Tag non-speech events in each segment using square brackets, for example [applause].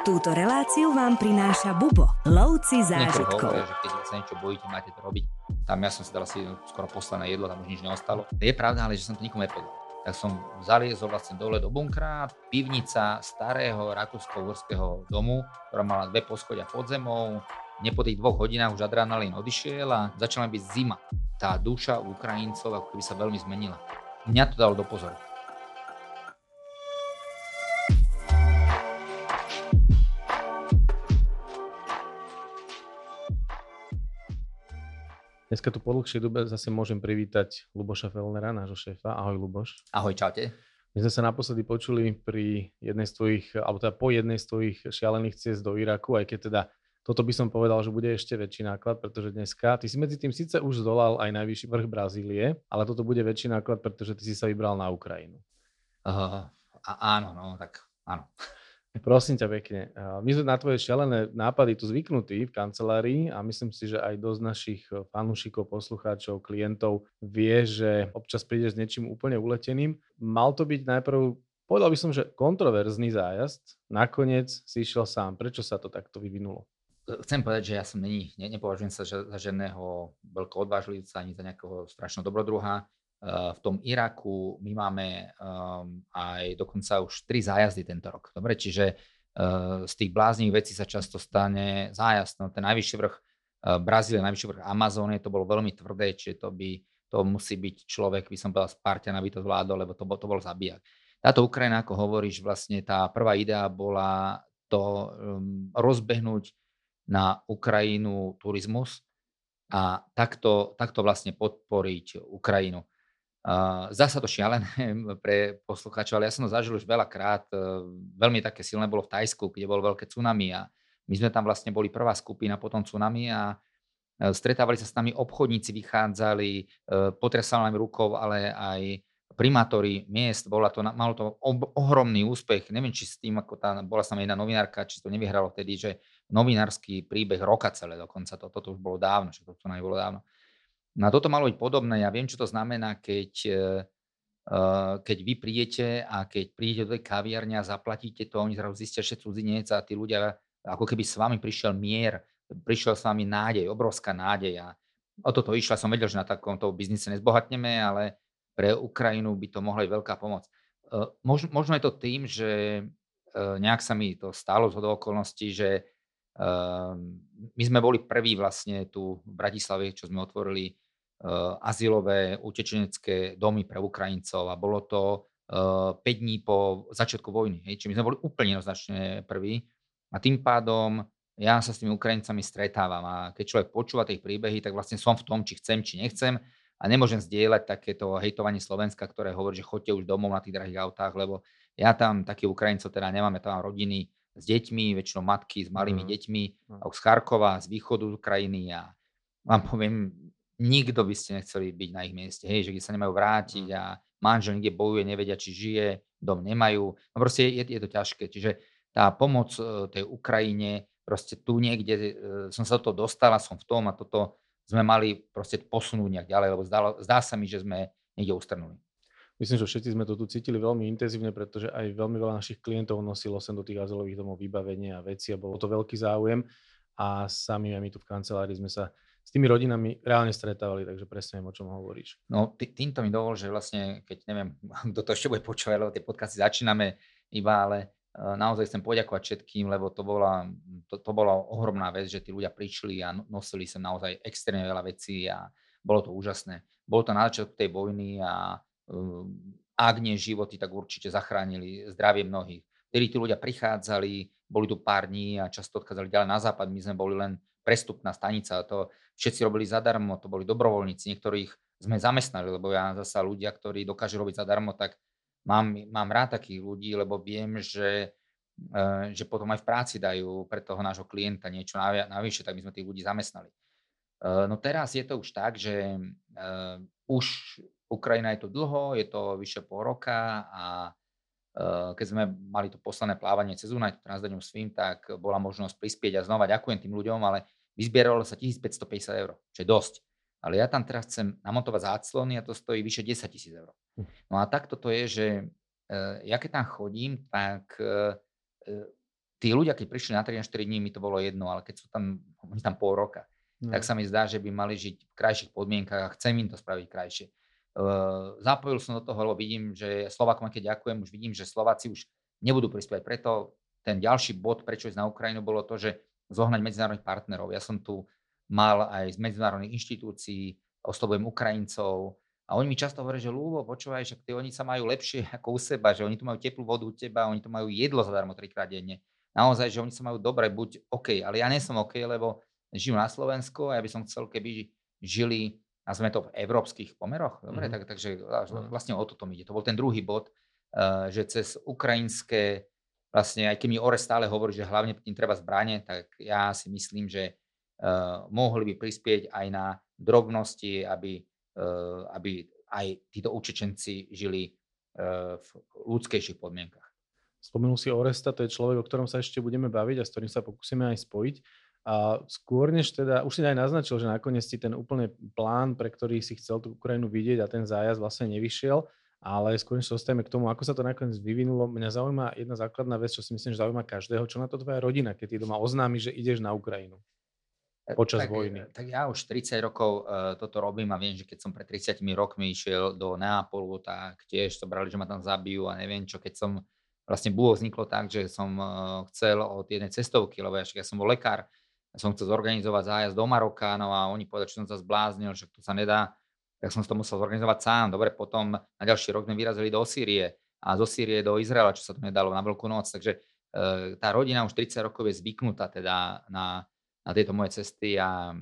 Túto reláciu vám prináša Bubo, lovci zážitkov. Hovoria, že keď sa niečo bojíte, máte to robiť. Tam ja som si dal asi skoro posledné jedlo, tam už nič neostalo. Je pravda, ale že som to nikomu nepovedal. Tak som zaliezol vlastne dole do bunkra, pivnica starého rakúsko-uhorského domu, ktorá mala dve poschodia pod zemou. Ne po tých dvoch hodinách už adrenalín odišiel a začala byť zima. Tá duša Ukrajincov ako keby sa veľmi zmenila. Mňa to dalo do pozoru. Dneska tu po dlhšej dobe zase môžem privítať Luboša Felnera, nášho šéfa. Ahoj Luboš. Ahoj, čaute. My sme sa naposledy počuli pri jednej z tvojich, alebo teda po jednej z tvojich šialených ciest do Iraku, aj keď teda toto by som povedal, že bude ešte väčší náklad, pretože dneska, ty si medzi tým síce už zdolal aj najvyšší vrch Brazílie, ale toto bude väčší náklad, pretože ty si sa vybral na Ukrajinu. Uh, a áno, no, tak áno. Prosím ťa pekne. My sme na tvoje šialené nápady tu zvyknutí v kancelárii a myslím si, že aj dosť našich e, fanúšikov, poslucháčov, klientov vie, že občas prídeš s niečím úplne uleteným. Mal to byť najprv, povedal by som, že kontroverzný zájazd. Nakoniec si išiel sám. Prečo sa to takto vyvinulo? Chcem povedať, že ja som není, ne, nepovažujem sa za žiadneho veľkého odvážlivca ani za nejakého strašného dobrodruha v tom Iraku my máme um, aj dokonca už tri zájazdy tento rok. Dobre, čiže uh, z tých bláznivých vecí sa často stane zájazd. No, ten najvyšší vrch uh, Brazílie, najvyšší vrch Amazónie, to bolo veľmi tvrdé, čiže to by to musí byť človek, by som povedal, Spartan, aby to zvládol, lebo to bol, to bol zabijak. Táto Ukrajina, ako hovoríš, vlastne tá prvá idea bola to um, rozbehnúť na Ukrajinu turizmus a takto, takto vlastne podporiť Ukrajinu. Uh, zdá sa to šialené [laughs] pre poslucháčov, ale ja som to zažil už veľakrát. Uh, veľmi také silné bolo v Tajsku, kde bolo veľké tsunami a my sme tam vlastne boli prvá skupina po tom tsunami a uh, stretávali sa s nami obchodníci, vychádzali, uh, potresali nám rukou, ale aj primátori miest, bola to, malo to ob, ohromný úspech. Neviem, či s tým, ako tá, bola tam jedna novinárka, či to nevyhralo vtedy, že novinársky príbeh roka celé dokonca, to, toto už bolo dávno, že to tsunami bolo dávno. No a toto malo byť podobné. Ja viem, čo to znamená, keď, uh, keď vy prídete a keď prídete do tej kaviarne a zaplatíte to, oni zrazu zistia, že cudzinec a tí ľudia, ako keby s vami prišiel mier, prišiel s vami nádej, obrovská nádej. A o toto išla, som vedel, že na takomto biznise nezbohatneme, ale pre Ukrajinu by to mohla byť veľká pomoc. Uh, možno, možno je to tým, že nejak sa mi to stalo z okolností, že my sme boli prví vlastne tu v Bratislave, čo sme otvorili uh, azylové utečenecké domy pre Ukrajincov a bolo to uh, eh, 5 dní po začiatku vojny. Čiže my sme boli úplne jednoznačne prví a tým pádom ja sa s tými Ukrajincami stretávam a keď človek počúva tie príbehy, tak vlastne som v tom, či chcem, či nechcem a nemôžem zdieľať takéto hejtovanie Slovenska, ktoré hovorí, že chodte už domov na tých drahých autách, lebo ja tam takých Ukrajincov teda nemáme, tam rodiny, s deťmi, väčšinou matky s malými mm. deťmi, mm. z Charkova, z východu Ukrajiny a vám poviem, nikto by ste nechceli byť na ich mieste, hej, že kde sa nemajú vrátiť mm. a manžel niekde bojuje, nevedia, či žije, dom nemajú. No proste je, je to ťažké. Čiže tá pomoc e, tej Ukrajine, proste tu niekde e, som sa do toho dostala, som v tom a toto sme mali proste posunúť nejak ďalej, lebo zdá, zdá sa mi, že sme niekde ustrnuli. Myslím, že všetci sme to tu cítili veľmi intenzívne, pretože aj veľmi veľa našich klientov nosilo sem do tých azylových domov vybavenie a veci a bolo to veľký záujem a sami aj my tu v kancelárii sme sa s tými rodinami reálne stretávali, takže presne viem, o čom hovoríš. No, tý, týmto mi dovol, že vlastne, keď neviem, [laughs] kto to ešte bude počúvať, lebo tie podcasty začíname iba, ale uh, naozaj chcem poďakovať všetkým, lebo to bola, to, to bola ohromná vec, že tí ľudia prišli a no, nosili sa naozaj extrémne veľa vecí a bolo to úžasné. Bolo to na začiatku tej vojny a ak nie životy, tak určite zachránili zdravie mnohých. Vtedy tí ľudia prichádzali, boli tu pár dní a často odchádzali ďalej na západ. My sme boli len prestupná stanica. To všetci robili zadarmo, to boli dobrovoľníci. Niektorých sme zamestnali, lebo ja zasa ľudia, ktorí dokážu robiť zadarmo, tak mám, mám rád takých ľudí, lebo viem, že, eh, že potom aj v práci dajú pre toho nášho klienta niečo navyše, tak my sme tých ľudí zamestnali. Eh, no teraz je to už tak, že už Ukrajina je to dlho, je to vyše pol roka a uh, keď sme mali to posledné plávanie cez United Transdanube Swim, tak bola možnosť prispieť a znova ďakujem tým ľuďom, ale vyzbieralo sa 1550 eur, čo je dosť. Ale ja tam teraz chcem namontovať záclony a to stojí vyše 10 tisíc eur. Hm. No a takto to je, že uh, ja keď tam chodím, tak uh, tí ľudia, keď prišli na 3 4 dní, mi to bolo jedno, ale keď sú tam, oni tam pol roka, no. tak sa mi zdá, že by mali žiť v krajších podmienkach a chcem im to spraviť krajšie. Uh, zapojil som do toho, lebo vidím, že Slovakom, keď ďakujem, už vidím, že Slováci už nebudú prispievať. Preto ten ďalší bod, prečo ísť na Ukrajinu, bolo to, že zohnať medzinárodných partnerov. Ja som tu mal aj z medzinárodných inštitúcií, oslovujem Ukrajincov, a oni mi často hovoria, že Lúbo, počúvaj, že oni sa majú lepšie [laughs] ako u seba, že oni tu majú teplú vodu u teba, oni tu majú jedlo zadarmo trikrát denne naozaj, že oni sa majú dobre, buď OK, ale ja nie som OK, lebo žijú na Slovensku a ja by som chcel, keby žili, sme to v európskych pomeroch, dobre, mm-hmm. tak, takže vlastne o toto ide. To bol ten druhý bod, uh, že cez ukrajinské, vlastne aj keď mi Ore stále hovorí, že hlavne tým treba zbranie, tak ja si myslím, že uh, mohli by prispieť aj na drobnosti, aby, uh, aby aj títo učečenci žili v ľudskejších podmienkach. Spomenul si Oresta, to je človek, o ktorom sa ešte budeme baviť a s ktorým sa pokúsime aj spojiť. A skôr než teda, už si aj naznačil, že nakoniec ti ten úplne plán, pre ktorý si chcel tú Ukrajinu vidieť a ten zájazd vlastne nevyšiel, ale skôr než sa dostaneme k tomu, ako sa to nakoniec vyvinulo, mňa zaujíma jedna základná vec, čo si myslím, že zaujíma každého, čo na to tvoja rodina, keď ty doma oznámi, že ideš na Ukrajinu e, počas tak, vojny. Tak ja už 30 rokov uh, toto robím a viem, že keď som pred 30 rokmi išiel do Neapolu, tak tiež to brali, že ma tam zabijú a neviem čo, keď som vlastne bolo vzniklo tak, že som eh, chcel od jednej cestovky, lebo ja, ja som bol lekár, som chcel zorganizovať zájazd do Maroka, no a oni povedali, že som sa zbláznil, že to sa nedá, tak som to musel zorganizovať sám. Dobre, potom na ďalší rok sme vyrazili do Sýrie a zo Sýrie do Izraela, čo sa to nedalo na Veľkú noc. Takže e, tá rodina už 30 rokov je zvyknutá teda na, na tieto moje cesty a e,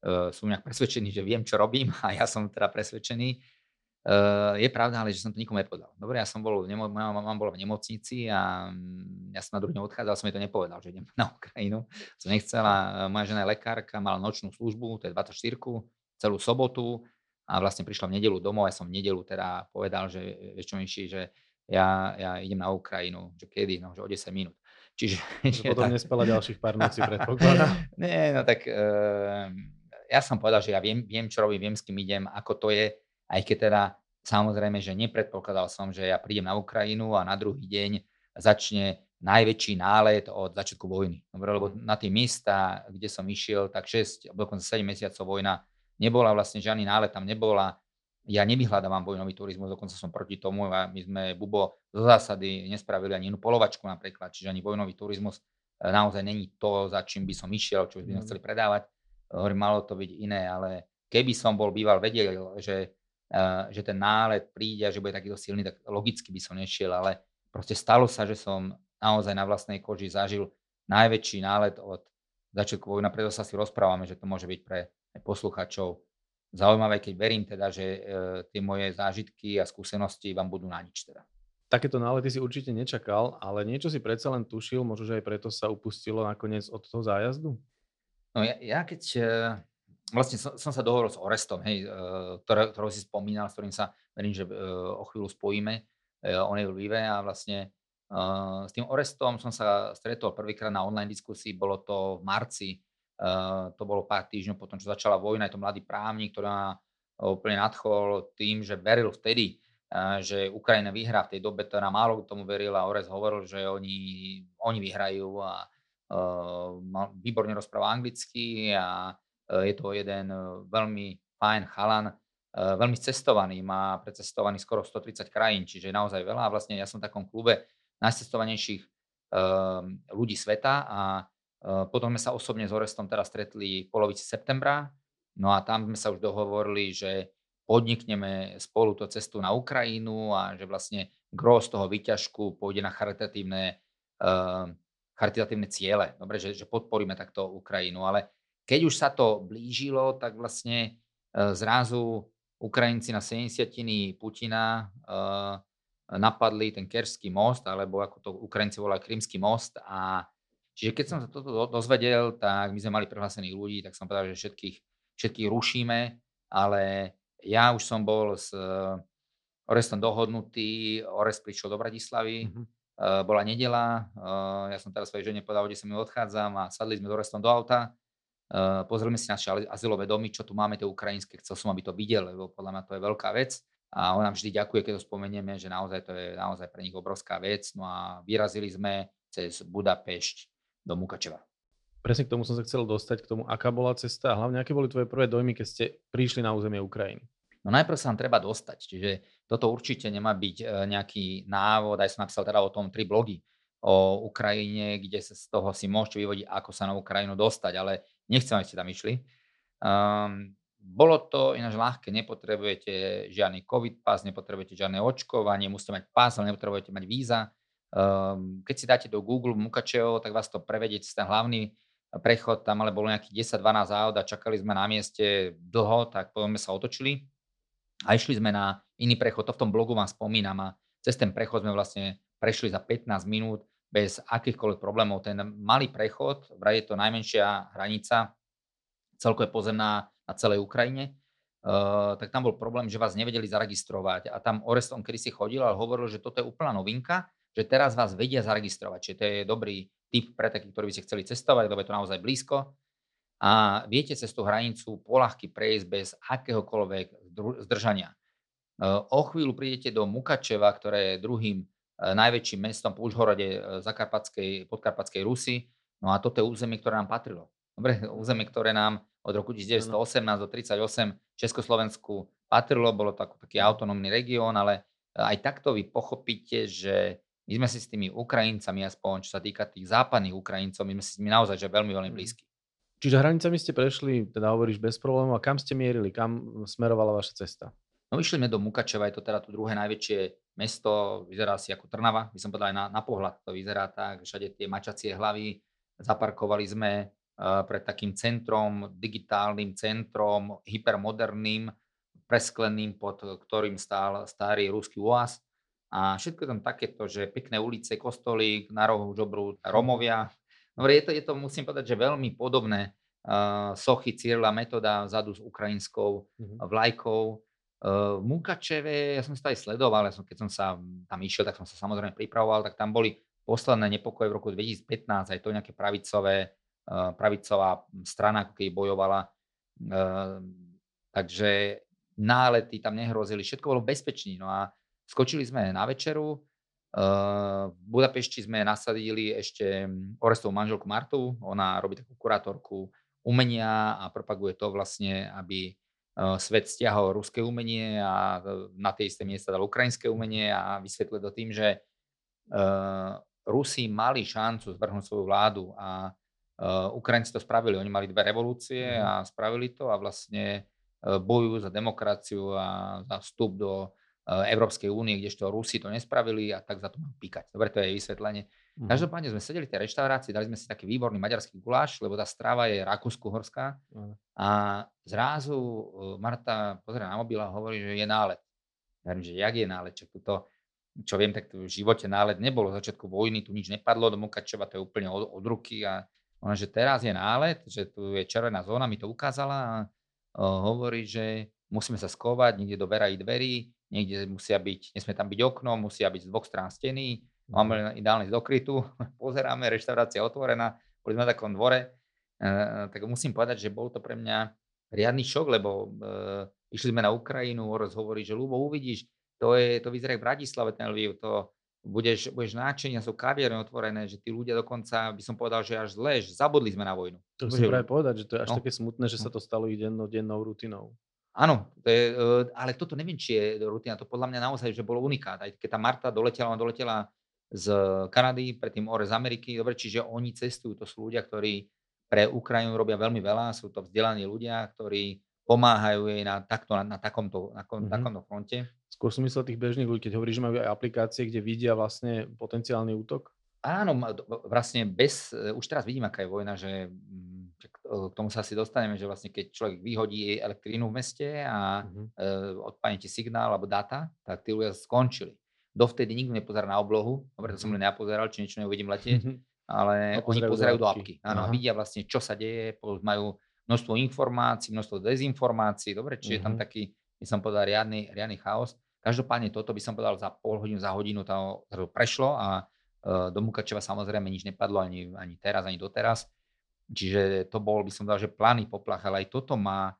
e, sú nejak presvedčení, že viem, čo robím [laughs] a ja som teda presvedčený. Uh, je pravda, ale že som to nikomu nepovedal. Dobre, ja som bol, nemo- moja mama bola v nemocnici a mm, ja som na druhý deň odchádzal, som jej to nepovedal, že idem [laughs] na Ukrajinu. Som nechcela, moja žena je lekárka, mala nočnú službu, to je 24 celú sobotu a vlastne prišla v nedelu domov, ja som v nedelu teda povedal, že vieš čo Miši, že ja, ja idem na Ukrajinu, že kedy, no, že o 10 minút. Čiže... [laughs] Že potom tak... nespala ďalších pár nocí, [laughs] predpokladám. Nie, no tak uh, ja som povedal, že ja viem, viem, čo robím, viem, s kým idem, ako to je, aj keď teda samozrejme, že nepredpokladal som, že ja prídem na Ukrajinu a na druhý deň začne najväčší nálet od začiatku vojny. Dobre, lebo na tie miesta, kde som išiel, tak 6, alebo dokonca 7 mesiacov vojna nebola, vlastne žiadny nálet tam nebola. Ja nevyhľadávam vojnový turizmus, dokonca som proti tomu a my sme Bubo zo zásady nespravili ani jednu polovačku napríklad, čiže ani vojnový turizmus e, naozaj není to, za čím by som išiel, čo by sme mhm. chceli predávať. Hovorím, malo to byť iné, ale keby som bol býval vedel, že že ten nálet príde a že bude takýto silný, tak logicky by som nešiel, ale proste stalo sa, že som naozaj na vlastnej koži zažil najväčší nálet od začiatku vojna, preto sa si rozprávame, že to môže byť pre posluchačov zaujímavé, keď verím teda, že e, tie moje zážitky a skúsenosti vám budú na nič teda. Takéto nálety si určite nečakal, ale niečo si predsa len tušil, možno, že aj preto sa upustilo nakoniec od toho zájazdu? No ja, ja keď e, vlastne som, som sa dohovoril s Orestom, hej, ktoré, ktorého si spomínal, s ktorým sa verím, že o chvíľu spojíme. On je v Lvive a vlastne s tým Orestom som sa stretol prvýkrát na online diskusii, bolo to v marci, to bolo pár týždňov potom, čo začala vojna, je to mladý právnik, ktorý ma úplne nadchol tým, že veril vtedy, že Ukrajina vyhrá v tej dobe, teda málo k tomu veril a Ores hovoril, že oni, oni vyhrajú a uh, výborne rozpráva anglicky a je to jeden eh, veľmi fajn chalan, eh, veľmi cestovaný, má precestovaný skoro 130 krajín, čiže naozaj veľa. A vlastne ja som v takom klube najcestovanejších ľudí sveta a potom sme sa osobne s Orestom teraz stretli v polovici septembra, no a tam sme sa už dohovorili, že podnikneme spolu tú cestu na Ukrajinu a že vlastne gros toho výťažku pôjde na charitatívne, charitatívne ciele. Dobre, že, že podporíme takto Ukrajinu, ale keď už sa to blížilo, tak vlastne e, zrazu Ukrajinci na 70 Putina e, napadli ten Kerský most, alebo ako to Ukrajinci volajú Krymský most. A čiže keď som sa toto dozvedel, tak my sme mali prihlásených ľudí, tak som povedal, že všetkých, všetkých rušíme, ale ja už som bol s e, Orestom dohodnutý, Orest prišiel do Bratislavy, mm-hmm. bola nedela, ja som teraz svojej žene povedal, kde sa mi odchádzam a sadli sme s Orestom do auta pozrieme si naše azylové domy, čo tu máme, tie ukrajinské. Chcel som, aby to videl, lebo podľa mňa to je veľká vec. A on nám vždy ďakuje, keď to spomenieme, že naozaj to je naozaj pre nich obrovská vec. No a vyrazili sme cez Budapešť do Mukačeva. Presne k tomu som sa chcel dostať, k tomu, aká bola cesta a hlavne aké boli tvoje prvé dojmy, keď ste prišli na územie Ukrajiny. No najprv sa nám treba dostať, čiže toto určite nemá byť e, nejaký návod, aj som napísal teda o tom tri blogy o Ukrajine, kde sa z toho si môžete vyvodiť, ako sa na Ukrajinu dostať, ale nechcem, aby ste tam išli. Um, bolo to ináč ľahké, nepotrebujete žiadny COVID pas, nepotrebujete žiadne očkovanie, musíte mať pás, ale nepotrebujete mať víza. Um, keď si dáte do Google Mukačevo, tak vás to prevedie cez ten hlavný prechod, tam ale bolo nejakých 10-12 aut a čakali sme na mieste dlho, tak potom sa otočili a išli sme na iný prechod. To v tom blogu vám spomínam a cez ten prechod sme vlastne prešli za 15 minút bez akýchkoľvek problémov. Ten malý prechod, vraj je to najmenšia hranica, celkové pozemná na celej Ukrajine, uh, tak tam bol problém, že vás nevedeli zaregistrovať a tam Oreston kedy si chodil, ale hovoril, že toto je úplná novinka, že teraz vás vedia zaregistrovať. Čiže to je dobrý tip pre takých, ktorí by ste chceli cestovať, lebo je to naozaj blízko. A viete cez tú hranicu polahky prejsť bez akéhokoľvek zdržania. E, o chvíľu prídete do Mukačeva, ktoré je druhým najväčším mestom po Užhorode e, Zakarpatskej, podkarpatskej Rusy. No a toto je územie, ktoré nám patrilo. Dobre, [laughs] územie, ktoré nám od roku 1918 do 38 Československu patrilo, bolo to ako taký autonómny región, ale aj takto vy pochopíte, že my sme si s tými Ukrajincami, aspoň čo sa týka tých západných Ukrajincov, my sme si s nimi naozaj že veľmi, veľmi mhm. blízki. Čiže hranicami ste prešli, teda hovoríš bez problémov, a kam ste mierili, kam smerovala vaša cesta? No išli sme do Mukačeva, je to teda to druhé najväčšie mesto, vyzerá si ako Trnava, by som povedal aj na, na pohľad to vyzerá tak, všade tie mačacie hlavy, zaparkovali sme uh, pred takým centrom, digitálnym centrom, hypermoderným, preskleným, pod ktorým stál starý ruský UAS a všetko tam takéto, že pekné ulice, kostolík, na rohu žobru Romovia. Dobre, je to, je to, musím povedať, že veľmi podobné uh, sochy Cyrila Metoda vzadu s ukrajinskou mm-hmm. vlajkou. Uh, v Mukačeve, ja som sa aj sledoval, ja som, keď som sa tam išiel, tak som sa samozrejme pripravoval, tak tam boli posledné nepokoje v roku 2015, aj to nejaké pravicové, uh, pravicová strana, ako keď bojovala. Uh, takže nálety tam nehrozili, všetko bolo bezpečné. No a Skočili sme na večeru, v Budapešti sme nasadili ešte Orestovú manželku Martu, ona robí takú kurátorku umenia a propaguje to vlastne, aby svet stiahol ruské umenie a na tie isté miesta dal ukrajinské umenie a vysvetlil to tým, že Rusi mali šancu zvrhnúť svoju vládu a Ukrajinci to spravili. Oni mali dve revolúcie mhm. a spravili to a vlastne bojujú za demokraciu a za vstup do Európskej únie, kdežto Rusi to nespravili a tak za to mám píkať. Dobre, to je vysvetlenie. Mm. Každopádne sme sedeli v tej reštaurácii, dali sme si taký výborný maďarský guláš, lebo tá strava je rakúsko-horská. Mm. A zrazu eh, Marta pozrie na mobil a hovorí, že je nálet. Ja hovorím, že jak je nálet, čo, tuto, čo viem, tak v živote nálet nebolo. V začiatku vojny tu nič nepadlo do Mukačeva, to je úplne od, od ruky. A ona, že teraz je nálet, že tu je červená zóna, mi to ukázala a uh, hovorí, že musíme sa skovať niekde do vera dverí, niekde musia byť, nesmie tam byť okno, musia byť z dvoch strán steny, máme mhm. ideálne z dokrytu, [laughs] pozeráme, reštaurácia otvorená, boli sme na takom dvore, e, tak musím povedať, že bol to pre mňa riadny šok, lebo e, išli sme na Ukrajinu, Oroz hovorí, že Lubo, uvidíš, to, je, to vyzerá v Bratislave ten Lviv, to budeš, budeš náčenia, sú kaviarne otvorené, že tí ľudia dokonca, by som povedal, že až zle, že zabudli sme na vojnu. To musím práve povedať, že to je až no. také smutné, že sa no. to stalo ich denno, dennou rutinou. Áno, to je, eh, ale toto neviem, či je rutina. To podľa mňa naozaj, že bolo unikát. Aj keď tá Marta doletela, ona doletela z Kanady, predtým Ore z Ameriky. Dobre, čiže oni cestujú. To sú ľudia, ktorí pre Ukrajinu robia veľmi veľa. Sú to vzdelaní ľudia, ktorí pomáhajú jej na, takto, na, na takomto, na, mm-hmm. takomto fronte. Skôr som myslel tých bežných ľudí, keď hovoríš, že majú aj aplikácie, kde vidia vlastne potenciálny útok? Áno, vlastne bez, už teraz vidím, aká je vojna, že mm, k tomu sa asi dostaneme, že vlastne keď človek vyhodí elektrínu v meste a e, odpadne ti signál alebo data, tak tí ľudia skončili. Dovtedy nikto nepozerá na oblohu, dobre, to som len nepozeral, či niečo neuvidím letieť, uh-huh. ale no, oni pozerajú do apky. Áno, vidia vlastne, čo sa deje, majú množstvo informácií, množstvo dezinformácií, dobre, čiže uh-huh. je tam taký, by som povedal, riadny, riadny chaos. Každopádne toto by som povedal za pol hodinu, za hodinu to prešlo a e, do Mukačeva samozrejme nič nepadlo ani, ani teraz, ani doteraz Čiže to bol, by som dal, že plány poplach, ale aj toto má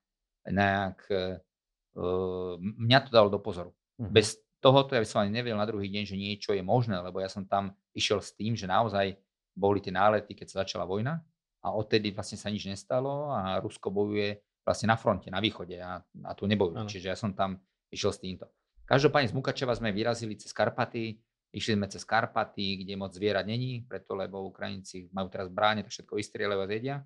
nejak, uh, mňa to dalo do pozoru. Uh-huh. Bez tohoto ja by som ani nevedel na druhý deň, že niečo je možné, lebo ja som tam išiel s tým, že naozaj boli tie nálety, keď sa začala vojna a odtedy vlastne sa nič nestalo a Rusko bojuje vlastne na fronte, na východe a, a tu nebojujú. Čiže ja som tam išiel s týmto. Každopádne z Mukačeva sme vyrazili cez Karpaty, išli sme cez Karpaty, kde moc zvierať není, preto lebo Ukrajinci majú teraz bráne, tak všetko vystrieľajú a zjedia.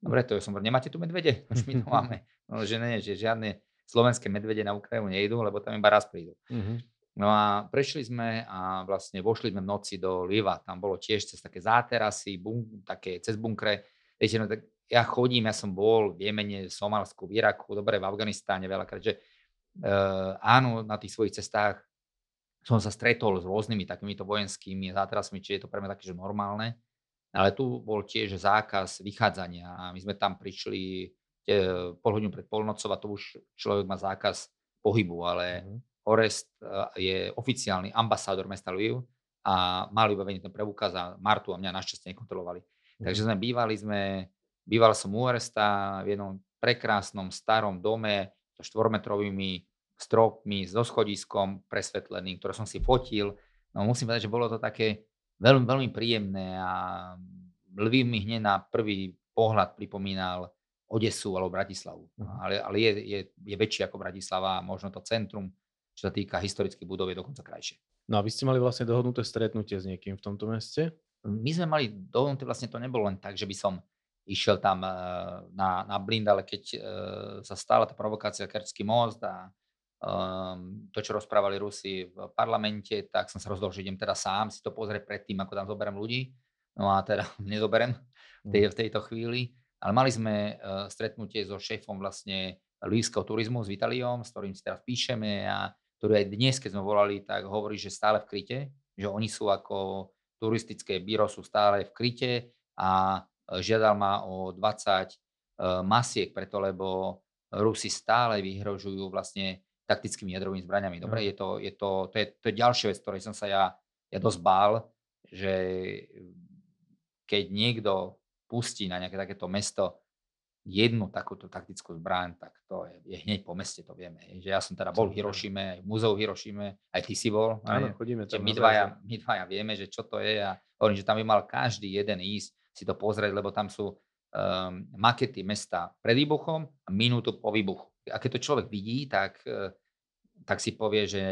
Dobre, to som nemáte tu medvede? [laughs] Už my to [laughs] máme. No, že nie, že žiadne slovenské medvede na Ukrajinu nejdú, lebo tam iba raz prídu. Uh-huh. No a prešli sme a vlastne vošli sme v noci do Lieva. Tam bolo tiež cez také záterasy, bun, také cez bunkre. Viete, no tak ja chodím, ja som bol v Jemene, v Somálsku, v Iraku, dobre, v Afganistáne veľakrát, že uh, áno, na tých svojich cestách som sa stretol s rôznymi takýmito vojenskými záterasmi, či je to pre mňa také, že normálne. Ale tu bol tiež zákaz vychádzania a my sme tam prišli pol hodinu pred polnocou a to už človek má zákaz pohybu, ale mm-hmm. Orest eh, je oficiálny ambasádor mesta Lviv a mali vybavený ten preukaz a Martu a mňa našťastie nekontrolovali. Mm-hmm. Takže sme bývali, sme, býval som u Oresta v jednom prekrásnom starom dome so štvormetrovými stropmi, so schodiskom presvetleným, ktoré som si fotil. No musím povedať, že bolo to také veľmi, veľmi príjemné a Lviv mi hneď na prvý pohľad pripomínal Odesu alebo Bratislavu. Uh-huh. Ale, ale je, je, je väčší ako Bratislava možno to centrum, čo sa týka historických budov, je dokonca krajšie. No a vy ste mali vlastne dohodnuté stretnutie s niekým v tomto meste? My sme mali dohodnuté, vlastne to nebolo len tak, že by som išiel tam eh, na, na blind, ale keď uh, sa stala tá provokácia Kerčský most a um, to, čo rozprávali Rusi v parlamente, tak som sa rozhodol, že idem teda sám si to pozrieť predtým, ako tam zoberiem ľudí. No a teda [laughs] nezoberiem v, tej, v tejto chvíli. Ale mali sme uh, stretnutie so šéfom vlastne Lívského turizmu s Vitaliom, s ktorým si teraz píšeme a ktorý aj dnes, keď sme volali, tak hovorí, že stále v kryte, že oni sú ako turistické byro, sú stále v kryte a e, žiadal ma o 20 uh, e, masiek, preto lebo Rusi stále vyhrožujú vlastne taktickými jadrovými zbraniami. Dobre, no. je to, je to, to, je, to je ďalšia vec, ktorej som sa ja, ja dosť bál, že keď niekto pustí na nejaké takéto mesto jednu takúto taktickú zbraň, tak to je, je hneď po meste, to vieme. Že ja som teda bol v Hirošime, aj v múzeu Hirošime, aj ty si bol. Áno, chodíme tam. My dvaja, my dvaja vieme, že čo to je a hovorím, že tam by mal každý jeden ísť si to pozrieť, lebo tam sú um, makety mesta pred výbuchom a minútu po výbuchu. A keď to človek vidí, tak, uh, tak si povie, že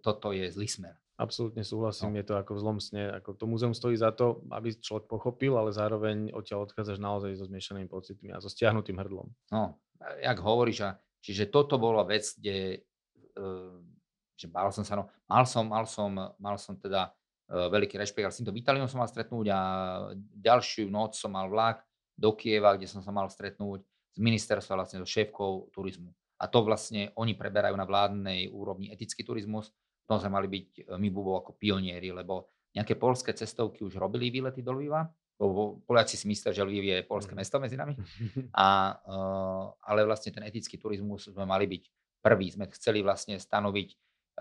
toto je zlý smer. Absolútne súhlasím, no. je to ako v zlom sne. Ako to múzeum stojí za to, aby človek pochopil, ale zároveň odtiaľ odchádzaš naozaj so zmiešanými pocitmi a so stiahnutým hrdlom. No, jak hovoríš, a, čiže toto bola vec, kde uh, že bál som sa, no, mal som, mal som, mal som teda uh, veľký rešpekt, ale s týmto Vitaliom som mal stretnúť a ďalšiu noc som mal vlak do Kieva, kde som sa mal stretnúť s ministerstvom, vlastne so šéfkou turizmu. A to vlastne oni preberajú na vládnej úrovni etický turizmus, sme mali byť e, my Bubo ako pionieri, lebo nejaké polské cestovky už robili výlety do Lviva, lebo Poliaci si myslia, že Lviv je polské mm. mesto medzi nami. [laughs] A, uh, ale vlastne ten etický turizmus sme mali byť prvý. Sme chceli vlastne stanoviť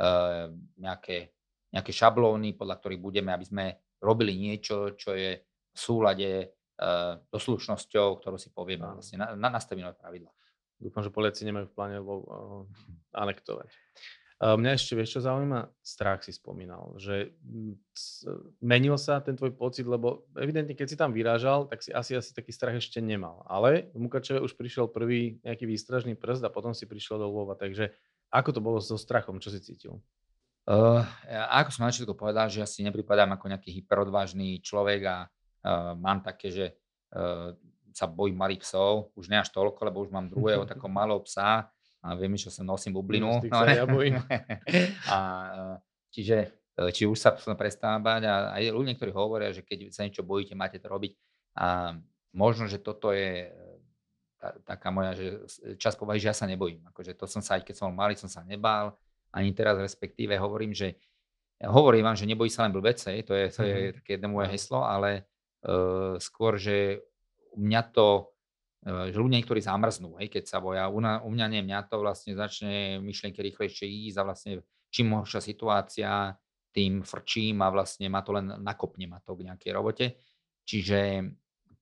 uh, nejaké, nejaké šablóny, podľa ktorých budeme, aby sme robili niečo, čo je v súlade so slušnosťou, ktorú si povieme, vlastne na, na nastavené pravidla. Dúfam, že Poliaci nemajú v pláne anektovať. Mňa ešte, vieš čo zaujíma? Strach si spomínal, že menil sa ten tvoj pocit, lebo evidentne, keď si tam vyrážal, tak si asi, asi taký strach ešte nemal. Ale v Mukačeve už prišiel prvý nejaký výstražný prst a potom si prišiel do Lvova, takže ako to bolo so strachom, čo si cítil? Uh, ako som na začiatku povedal, že ja si nepripadám ako nejaký hyperodvážny človek a uh, mám také, že uh, sa bojím malých psov, už ne až toľko, lebo už mám druhého [laughs] takého malého psa, a viem, čo som nosím bublinu. No, ja bojím. [laughs] a, čiže e, či už sa prestávam bať a aj ľudia, ktorí hovoria, že keď sa niečo bojíte, máte to robiť. A možno, že toto je e, taká moja, že čas povahy, že ja sa nebojím. Akože to som sa, aj keď som malý, som sa nebál. Ani teraz respektíve hovorím, že hovorím vám, že nebojí sa len blbece, to je, to je mm-hmm. také jedno moje heslo, ale uh, skôr, že u mňa to že ľudia niektorí zamrznú, hej, keď sa boja. U, na, u mňa nie, mňa to vlastne začne myšlienky rýchlejšie ísť a vlastne čím horšia situácia, tým frčím a vlastne ma to len nakopne ma to k nejakej robote. Čiže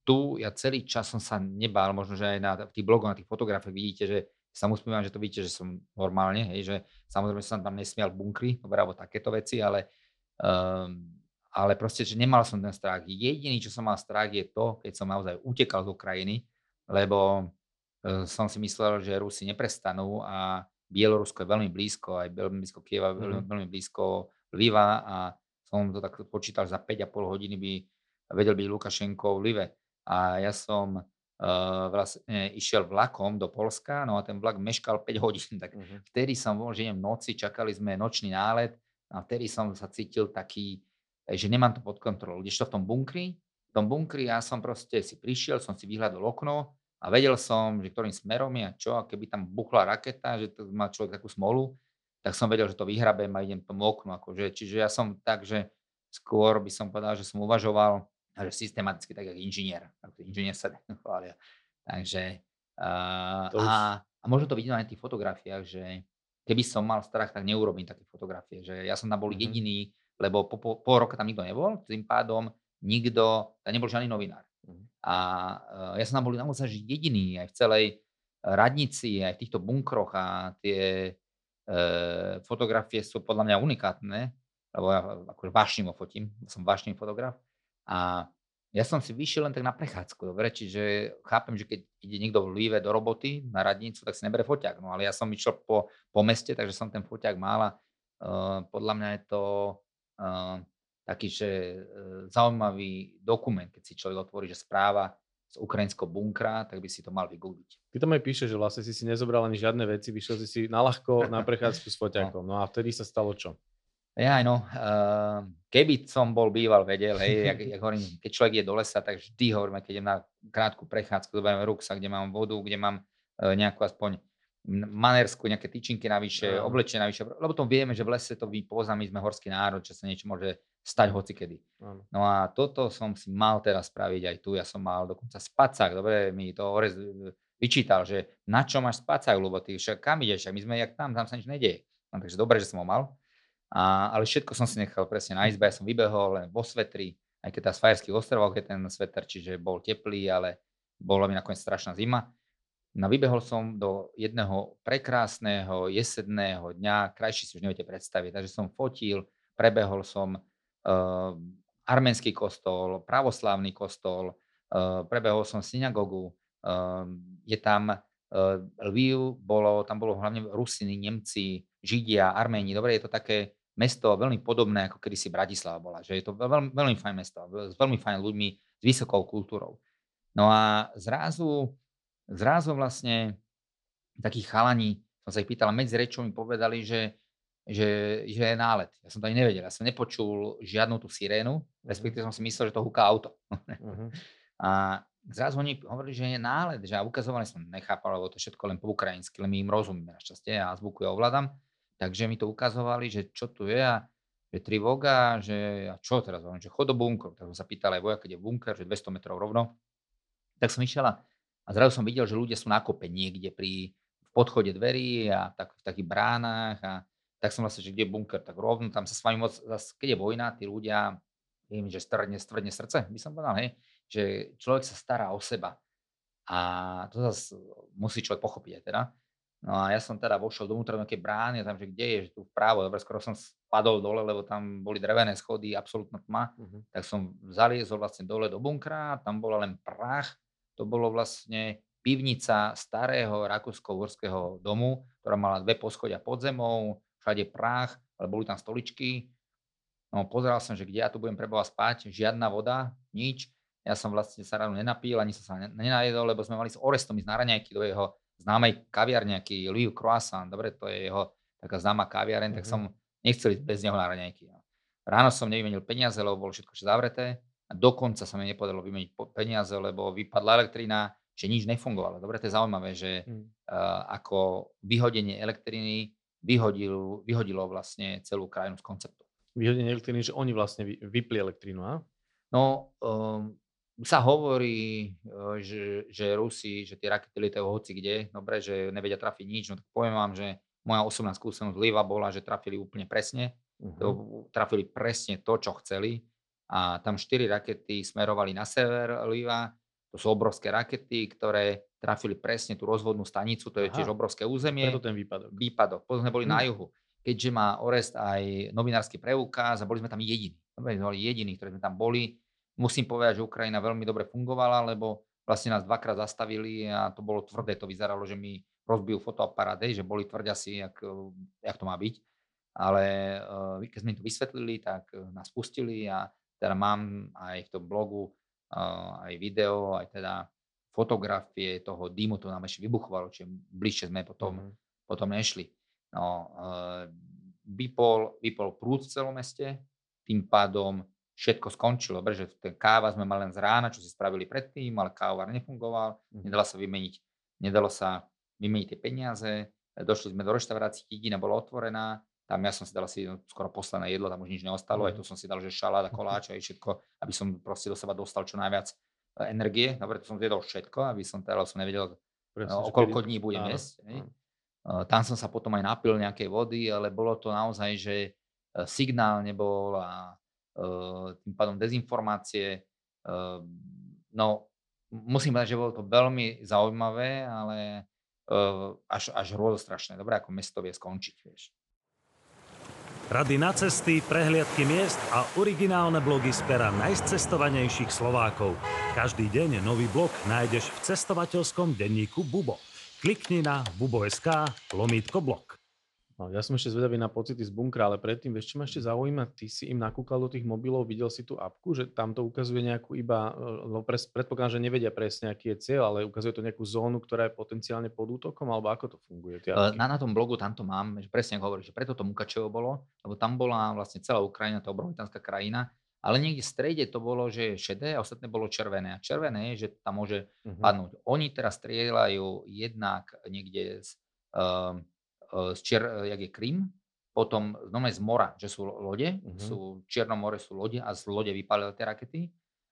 tu ja celý čas som sa nebál, možno, že aj na tých blogoch, na tých fotografiách vidíte, že sa usmievam, že to vidíte, že som normálne, hej, že samozrejme som tam nesmial dobre, alebo takéto veci, ale um, ale proste, že nemal som ten strach. Jediný, čo som mal strach, je to, keď som naozaj utekal z Ukrajiny, lebo e, som si myslel, že Rusi neprestanú a Bielorusko je veľmi blízko, aj veľmi blízko Kieva, veľmi, mhm. veľmi blízko Lviva a som to tak počítal, za 5,5 hodiny by vedel byť Lukašenko v Live. A ja som uh, vlastne išiel vlakom do Polska, no a ten vlak meškal 5 hodín, tak uh-huh. vtedy som bol, že idem v noci, čakali sme nočný nálet a vtedy som sa cítil taký, že nemám to pod kontrolou. Kdežto v tom bunkri, v tom bunkri ja som proste si prišiel, som si vyhľadol okno a vedel som, že ktorým smerom je a čo, a keby tam buchla raketa, že to má človek takú smolu, tak som vedel, že to vyhrabem a idem tomu oknu. Akože. Čiže ja som tak, že skôr by som povedal, že som uvažoval že systematicky tak, ako inžinier. Inžinier sa [laughs] chvália. Takže uh, a, a možno to aj na tých fotografiách, že keby som mal strach, tak neurobím také fotografie. Že ja som tam bol mm-hmm. jediný, lebo po, po, po roka tam nikto nebol, tým pádom nikto, tam nebol žiadny novinár. Mm-hmm. A uh, ja som tam bol naozaj jediný aj v celej radnici, aj v týchto bunkroch a tie uh, fotografie sú podľa mňa unikátne, lebo ja akože vášnivo fotím, som vášnivý fotograf. A ja som si vyšiel len tak na prechádzku, dobre, čiže chápem, že keď ide niekto v Líve do roboty na radnicu, tak si nebere foťák, no ale ja som išiel po, po meste, takže som ten foťák mal a uh, podľa mňa je to uh, taký, že uh, zaujímavý dokument, keď si človek otvorí, že správa z ukrajinského bunkra, tak by si to mal vygoogliť. Ty tam aj píše, že vlastne si si nezobral ani žiadne veci, vyšiel si si na ľahko na prechádzku s foťákom. No. no a vtedy sa stalo čo? Ja, no, uh, keby som bol býval vedel, hej, jak, jak hovorím, keď človek je do lesa, tak vždy hovoríme, keď idem na krátku prechádzku, zoberiem ruksak, kde mám vodu, kde mám uh, nejakú aspoň manersku, nejaké tyčinky navyše, no. oblečenie navyše, lebo to vieme, že v lese to vy my sme horský národ, že sa niečo môže stať hocikedy. No. no a toto som si mal teraz spraviť aj tu, ja som mal dokonca spacák, dobre, mi to Orez vyčítal, že na čo máš spacák, lebo ty však kam ideš, my sme jak tam, tam sa nič nedieje. No, takže dobre, že som ho mal. A, ale všetko som si nechal presne na izbe, ja som vybehol len vo svetri, aj keď tá z Fajerských ostrovov je ten sveter, čiže bol teplý, ale bola mi nakoniec strašná zima. No vybehol som do jedného prekrásneho jesedného dňa, krajší si už neviete predstaviť, takže som fotil, prebehol som arménsky kostol, pravoslávny kostol, uh, prebehol som synagogu, uh, je tam Lviv, bolo, tam bolo hlavne Rusiny, Nemci, Židia, Arméni, dobre, je to také mesto veľmi podobné, ako kedysi Bratislava bola. Že je to veľmi, veľmi fajn mesto, s veľmi fajn ľuďmi, s vysokou kultúrou. No a zrazu, zrazu vlastne takí chalani, som sa ich pýtal, medzi rečou mi povedali, že, že, že je nálet. Ja som to ani nevedel. Ja som nepočul žiadnu tú sirénu, mhm. respektíve som si myslel, že to húka auto. Uh-huh. [laughs] a zrazu oni hovorili, že je nálet, že ukazovali som, nechápal, lebo to všetko len po ukrajinsky, len my im rozumíme našťastie, ja zvuku ja ovládam. Takže mi to ukazovali, že čo tu je a že tri voga, že a čo teraz, že chod do bunkru. Tak som sa pýtal aj voja, keď je bunker, že 200 metrov rovno. Tak som išiel a, a zrazu som videl, že ľudia sú na kope niekde pri v podchode dverí a tak, v takých bránach a tak som vlastne, že kde je bunker, tak rovno tam sa s vami moc, keď je vojna, tí ľudia, viem, že stvrdne, stvrdne srdce, by som povedal, hej, že človek sa stará o seba. A to zase musí človek pochopiť aj teda. No a ja som teda vošiel do nejakej brány a tam, že kde je, že tu vpravo, dobre, skoro som spadol dole, lebo tam boli drevené schody, absolútna tma, uh-huh. tak som zaliezol vlastne dole do bunkra, tam bola len prach, to bolo vlastne pivnica starého rakúsko-uhorského domu, ktorá mala dve poschodia pod zemou, všade prach, ale boli tam stoličky. No, pozeral som, že kde ja tu budem preboha spať, žiadna voda, nič. Ja som vlastne sa ráno nenapil, ani som sa nenajedol, lebo sme mali s Orestom ísť na raňajky do jeho známej kaviarne, nejaký Louis Croissant, dobre, to je jeho taká známa kaviareň, mm-hmm. tak mhm. som nechcel ísť bez neho na raňajky. No. Ráno som nevymenil peniaze, lebo bolo všetko zavreté a dokonca sa mi nepodarilo vymeniť peniaze, lebo vypadla elektrina, že nič nefungovalo. Dobre, to je zaujímavé, že mm. uh, ako vyhodenie elektriny vyhodil, vyhodilo vlastne celú krajinu z konceptu. Vyhodenie elektriny, že oni vlastne vypli elektrínu, a? No, um, sa hovorí, eh, že, že Rusi, že tie rakety lietajú hoci kde, dobre, že nevedia trafiť nič, no tak poviem vám, že moja osobná skúsenosť Liva bola, že trafili úplne presne, uh-huh. trafili presne to, čo chceli a tam štyri rakety smerovali na sever Liva, to sú obrovské rakety, ktoré trafili presne tú rozvodnú stanicu, to je Aha. tiež obrovské územie. Preto ten výpadok. Výpadok. Potom sme boli hmm. na juhu. Keďže má Orest aj novinársky preukaz a boli sme tam jediní. Dobre, boli jediní, ktorí sme tam boli. Musím povedať, že Ukrajina veľmi dobre fungovala, lebo vlastne nás dvakrát zastavili a to bolo tvrdé. To vyzeralo, že mi rozbijú fotoaparát, že boli tvrďasi, jak, jak to má byť. Ale keď sme to vysvetlili, tak nás pustili a teda mám aj v tom blogu aj video, aj teda fotografie toho dýmu, to nám ešte vybuchovalo, čiže bližšie sme potom, mm-hmm. potom nešli. No, vypol, vypol prúd v celom meste, tým pádom všetko skončilo. Dobre, že ten káva sme mali len z rána, čo si spravili predtým, ale kávar nefungoval, mm-hmm. nedalo sa vymeniť, nedalo sa vymeniť tie peniaze, došli sme do reštaurácií, jedina bola otvorená, tam ja som si dal asi no, skoro posledné jedlo, tam už nič neostalo, aj tu som si dal, že šalát a koláč aj všetko, aby som proste do seba dostal čo najviac e, energie. Dobre, to som zjedol všetko, aby som teraz som nevedel, Presne, o koľko dní budem jesť. Tam som sa potom aj napil nejakej vody, ale bolo to naozaj, že signál nebol a Eh, tým pádom dezinformácie. Eh, no, musím povedať, že bolo to veľmi zaujímavé, ale eh, až, až strašné. Dobre, ako mesto vie skončiť, vieš. Rady na cesty, prehliadky miest a originálne blogy z pera najcestovanejších Slovákov. Každý deň nový blog nájdeš v cestovateľskom denníku Bubo. Klikni na bubo.sk lomítko blog. No, ja som ešte zvedavý na pocity z bunkra, ale predtým, vieš, čo ma ešte zaujíma, ty si im nakúkal do tých mobilov, videl si tú apku, že tam to ukazuje nejakú iba, no pres, predpokladám, že nevedia presne, aký je cieľ, ale ukazuje to nejakú zónu, ktorá je potenciálne pod útokom, alebo ako to funguje? Na, na tom blogu tam to mám, že presne ako hovoríš, že preto to Mukačevo bolo, lebo tam bola vlastne celá Ukrajina, tá obrovitánska krajina, ale niekde v strede to bolo, že šedé a ostatné bolo červené. A červené je, že tam môže uh-huh. padnúť. Oni teraz strieľajú jednak niekde z, um, z Čier, jak je Krym, potom znova z mora, že sú lode, uh-huh. sú, v Čiernom more sú lode a z lode vypálili tie rakety.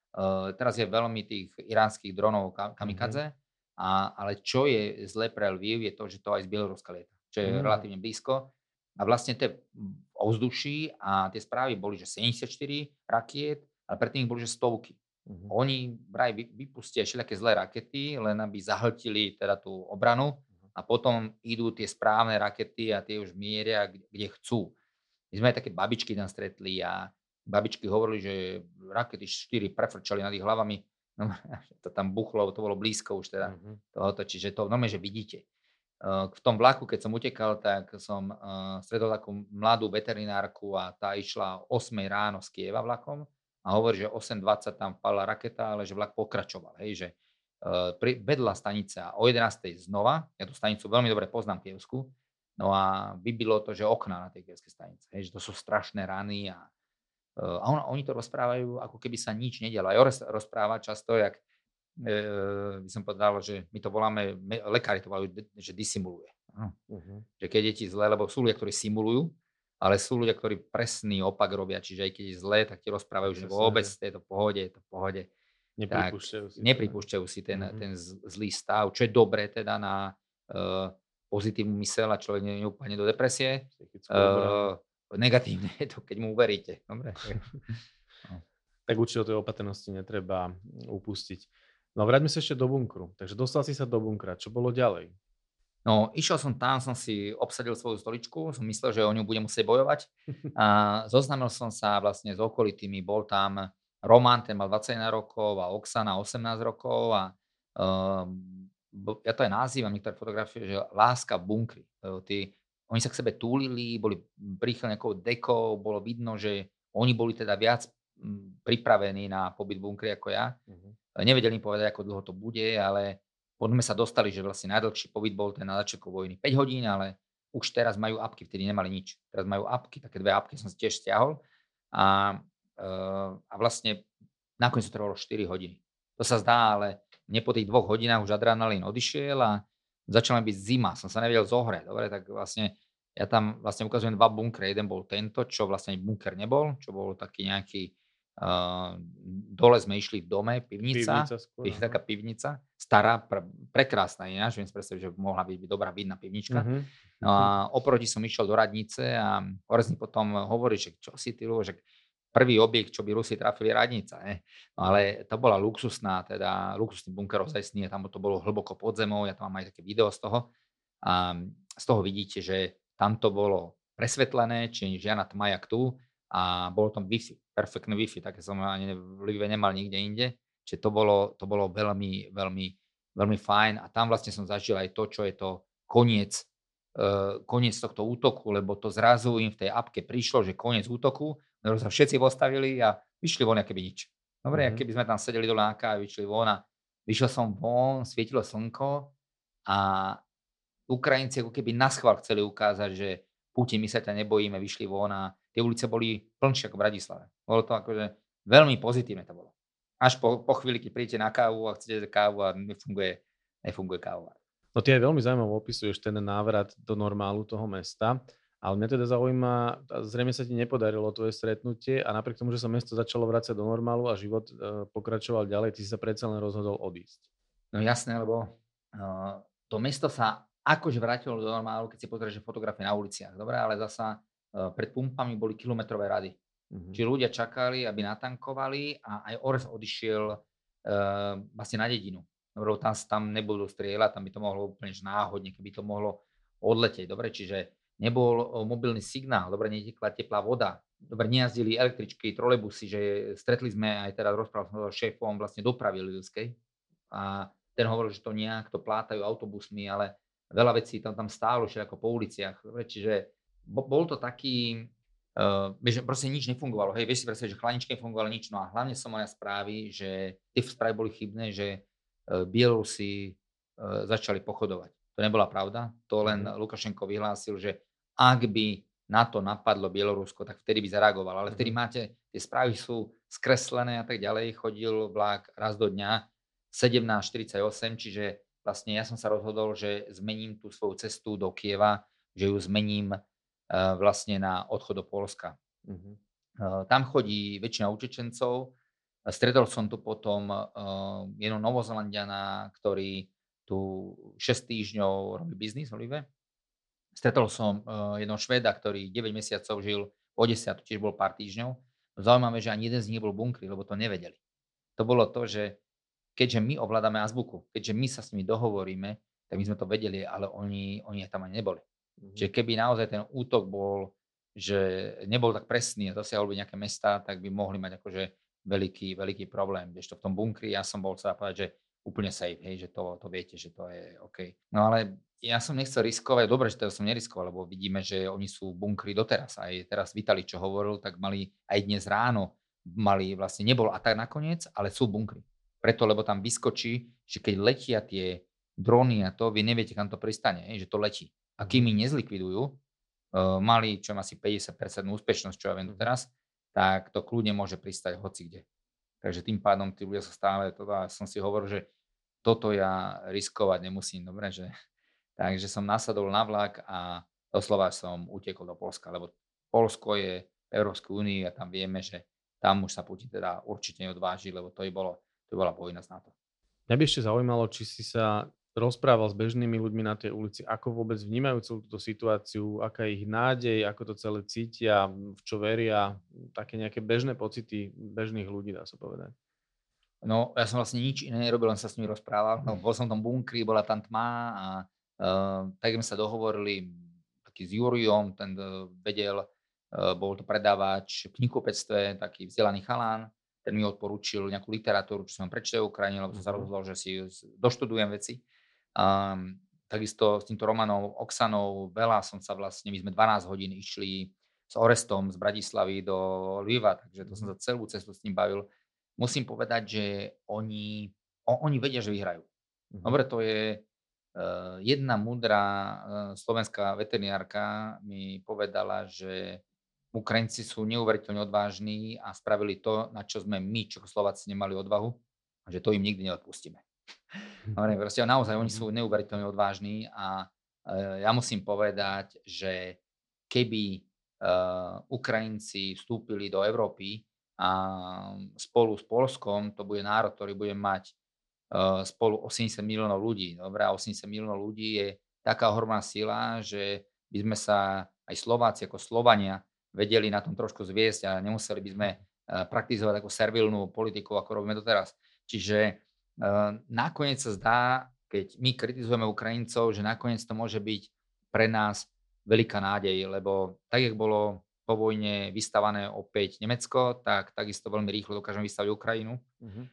Uh, teraz je veľmi tých iránskych dronov kamikadze, uh-huh. a, ale čo je zle pre Lviv je to, že to aj z Bieloruska lieta, čo je uh-huh. relatívne blízko. A vlastne tie ovzduší a tie správy boli, že 74 rakiet, ale predtým boli, že stovky. Uh-huh. Oni vraj vypustia všelijaké zlé rakety, len aby zahltili teda tú obranu a potom idú tie správne rakety a tie už mieria, kde chcú. My sme aj také babičky tam stretli a babičky hovorili, že rakety 4 prefrčali nad ich hlavami. No, [laughs] to tam buchlo, to bolo blízko už teda mm-hmm. tohoto, čiže to normálne, že vidíte. V tom vlaku, keď som utekal, tak som stretol takú mladú veterinárku a tá išla 8 ráno z Kieva vlakom a hovorí, že 8.20 tam vpala raketa, ale že vlak pokračoval. Hej, že Eh, pri, vedľa stanice a o 11. znova, ja tú stanicu veľmi dobre poznám Kievsku, no a vybilo to, že okna na tej kievskej stanice, hej, že to sú strašné rany a, eh, a on, oni to rozprávajú, ako keby sa nič nedialo. A Joris rozpráva často, jak e, by som povedal, že my to voláme, lekári to volajú, že disimuluje. Uh-huh. Že keď je ti zle, lebo sú ľudia, ktorí simulujú, ale sú ľudia, ktorí presný opak robia, čiže aj keď je zle, tak ti rozprávajú, že vôbec je to v pohode, je to v pohode. Nepripúšťajú si, nepripúšťajú si ten, mm-hmm. ten zlý stav, čo je dobré teda na uh, pozitívnu mysel a človek nie úplne do depresie. Uh, negatívne je to, keď mu uveríte. Dobre. [laughs] no. Tak určite o tej opatrnosti netreba upustiť. No vráťme sa ešte do bunkru. Takže dostal si sa do bunkra. Čo bolo ďalej? No, išiel som tam, som si obsadil svoju stoličku, som myslel, že o ňu budem musieť bojovať. A zoznámil som sa vlastne s okolitými, bol tam Roman, ten mal 21 rokov a Oksana 18 rokov a um, ja to aj nazývam niektoré fotografie, že láska v bunkri. Tí, oni sa k sebe túlili, boli príchylne nejakou dekou, bolo vidno, že oni boli teda viac pripravení na pobyt v bunkri ako ja. Uh-huh. Nevedeli im povedať, ako dlho to bude, ale potom sme sa dostali, že vlastne najdlhší pobyt bol ten na začiatku vojny 5 hodín, ale už teraz majú apky, vtedy nemali nič. Teraz majú apky, také dve apky som si tiež stiahol. A a vlastne nakoniec to trvalo 4 hodiny. To sa zdá, ale mne po tých dvoch hodinách už adrenalín odišiel a začala byť zima, som sa nevedel zohrať. Dobre, tak vlastne ja tam vlastne ukazujem dva bunkre. Jeden bol tento, čo vlastne bunker nebol, čo bol taký nejaký Uh, dole sme išli v dome, pivnica, pivnica skôr, taká pivnica, stará, pre, prekrásna ináč, viem si predstaviť, že mohla byť dobrá vidná pivnička. Uh-huh. No a oproti som išiel do radnice a Orezný potom hovorí, že čo si ty, že prvý objekt, čo by Rusi trafili radnica. Ne? No ale to bola luxusná, teda luxusný bunker ozajstný, tam to bolo hlboko pod zemou, ja tam mám aj také video z toho. A z toho vidíte, že tam to bolo presvetlené, či žiadna tma jak tu a bolo tam Wi-Fi. perfektné Wi-Fi, také som ani v Live nemal nikde inde. Čiže to bolo, to bolo veľmi, veľmi, veľmi fajn a tam vlastne som zažil aj to, čo je to koniec, uh, koniec tohto útoku, lebo to zrazu im v tej apke prišlo, že koniec útoku, lebo sa všetci postavili a vyšli von, keby nič. Dobre, mm-hmm. keby sme tam sedeli do láka a vyšli von a vyšiel som von, svietilo slnko a Ukrajinci ako keby na schvál chceli ukázať, že Putin, my sa ťa nebojíme, vyšli von a tie ulice boli plnšie ako v Bratislave. Bolo to akože veľmi pozitívne to bolo. Až po, po chvíli, keď prídete na kávu a chcete kávu a nefunguje, nefunguje káva. No ty aj veľmi zaujímavo opisuješ ten návrat do normálu toho mesta. Ale mňa teda zaujíma, zrejme sa ti nepodarilo tvoje stretnutie a napriek tomu, že sa mesto začalo vrácať do normálu a život e, pokračoval ďalej, ty si sa predsa len rozhodol odísť. No jasné, lebo uh, to mesto sa akože vrátilo do normálu, keď si pozrieš fotografie na uliciach, dobre, ale zasa uh, pred pumpami boli kilometrové rady. Mm-hmm. Čiže ľudia čakali, aby natankovali a aj Ores odišiel uh, vlastne na dedinu. Dobre, tam, tam nebudú strieľať, tam by to mohlo úplne náhodne, keby to mohlo odletieť. Dobre, čiže nebol mobilný signál, dobre, netekla teplá voda, dobre, nejazdili električky, trolebusy, že stretli sme aj teraz rozprával som so šéfom vlastne dopravy ľudskej a ten hovoril, že to nejak to plátajú autobusmi, ale veľa vecí tam, tam stálo ako po uliciach, dobre, čiže bol to taký, Uh, že proste nič nefungovalo. Hej, vieš si predstaviť, že chlaničke nefungovalo nič. No a hlavne som mal správy, že tie správy boli chybné, že uh, Bielorusi uh, začali pochodovať. To nebola pravda. To len mm. Lukašenko vyhlásil, že ak by na to napadlo Bielorusko, tak vtedy by zareagoval. Ale vtedy mhm. máte, tie správy sú skreslené a tak ďalej. Chodil vlak raz do dňa 17.48, čiže vlastne ja som sa rozhodol, že zmením tú svoju cestu do Kieva, že ju zmením Eh, vlastne na odchod do Polska. Uh-huh. Tam chodí väčšina utečencov. Stretol som tu potom uh, jedného Novozelandiana, ktorý tu 6 týždňov robí biznis v Olive. Stretol som uh, jedného Šveda, ktorý 9 mesiacov žil o 10, tiež bol pár týždňov. Zaujímavé, že ani jeden z nich nebol bunkry, lebo to nevedeli. To bolo to, že keďže my ovládame azbuku, keďže my sa s nimi dohovoríme, tak my sme to vedeli, ale oni, oni tam ani neboli. Mm-hmm. Čiže keby naozaj ten útok bol, že nebol tak presný a dosiahol by nejaké mesta, tak by mohli mať akože veľký, veľký problém. Kdežto v tom bunkri ja som bol sa povedať, že úplne safe, hej, že to, to viete, že to je OK. No ale ja som nechcel riskovať, dobre, že to som neriskoval, lebo vidíme, že oni sú v bunkri doteraz. Aj teraz Vitali, čo hovoril, tak mali aj dnes ráno, mali vlastne, nebol atak nakoniec, ale sú v bunkri. Preto, lebo tam vyskočí, že keď letia tie drony a to, vy neviete, kam to pristane, hej, že to letí a kým ich nezlikvidujú, uh, mali čo asi 50% úspešnosť, čo ja viem teraz, tak to kľudne môže pristať hoci kde. Takže tým pádom tí ľudia sa stále, teda som si hovoril, že toto ja riskovať nemusím, dobre, že [laughs] takže som nasadol na vlak a doslova som utekol do Polska, lebo Polsko je v Európskej únii a tam vieme, že tam už sa Putin teda určite neodváži, lebo to, bolo, to bola vojna z NATO. Mňa by ešte zaujímalo, či si sa rozprával s bežnými ľuďmi na tej ulici, ako vôbec vnímajú celú túto situáciu, aká je ich nádej, ako to celé cítia, v čo veria, také nejaké bežné pocity bežných ľudí, dá sa povedať. No, ja som vlastne nič iné nerobil, len sa s nimi rozprával. No, bol som v tom bunkri, bola tam tma a uh, tak sme sa dohovorili taký s Juriom, ten uh, vedel, uh, bol to predávač v knihkupectve, taký vzdelaný chalán, ten mi odporúčil nejakú literatúru, čo som prečítal v Ukrajine, lebo som sa mhm. rozhodol, že si doštudujem veci. Um, takisto s týmto Romanom Oksanou veľa som sa vlastne, my sme 12 hodín išli s Orestom z Bratislavy do Lviva, takže to som sa celú cestu s ním bavil. Musím povedať, že oni, oni vedia, že vyhrajú. Mm-hmm. Dobre, to je uh, jedna mudrá uh, slovenská veterinárka mi povedala, že Ukrajinci sú neuveriteľne odvážni a spravili to, na čo sme my, Čechoslováci, nemali odvahu a že to im nikdy neodpustíme. Dobre, proste naozaj oni sú mhm. neuveriteľne odvážni a uh, ja musím povedať, že keby Ukrajinci vstúpili do Európy a spolu s Polskom, to bude národ, ktorý bude mať uh, spolu 80 miliónov ľudí. Dobre, a 80 miliónov ľudí je taká ohromná sila, že by sme sa aj Slováci ako Slovania vedeli na tom trošku zviesť a nemuseli by sme praktizovať takú servilnú politiku, ako robíme doteraz. Čiže Ehm, nakoniec sa zdá, keď my kritizujeme Ukrajincov, že nakoniec to môže byť pre nás veľká nádej, lebo tak, jak bolo po vojne vystavané opäť Nemecko, tak takisto veľmi rýchlo dokážeme vystaviť Ukrajinu. Uh-huh.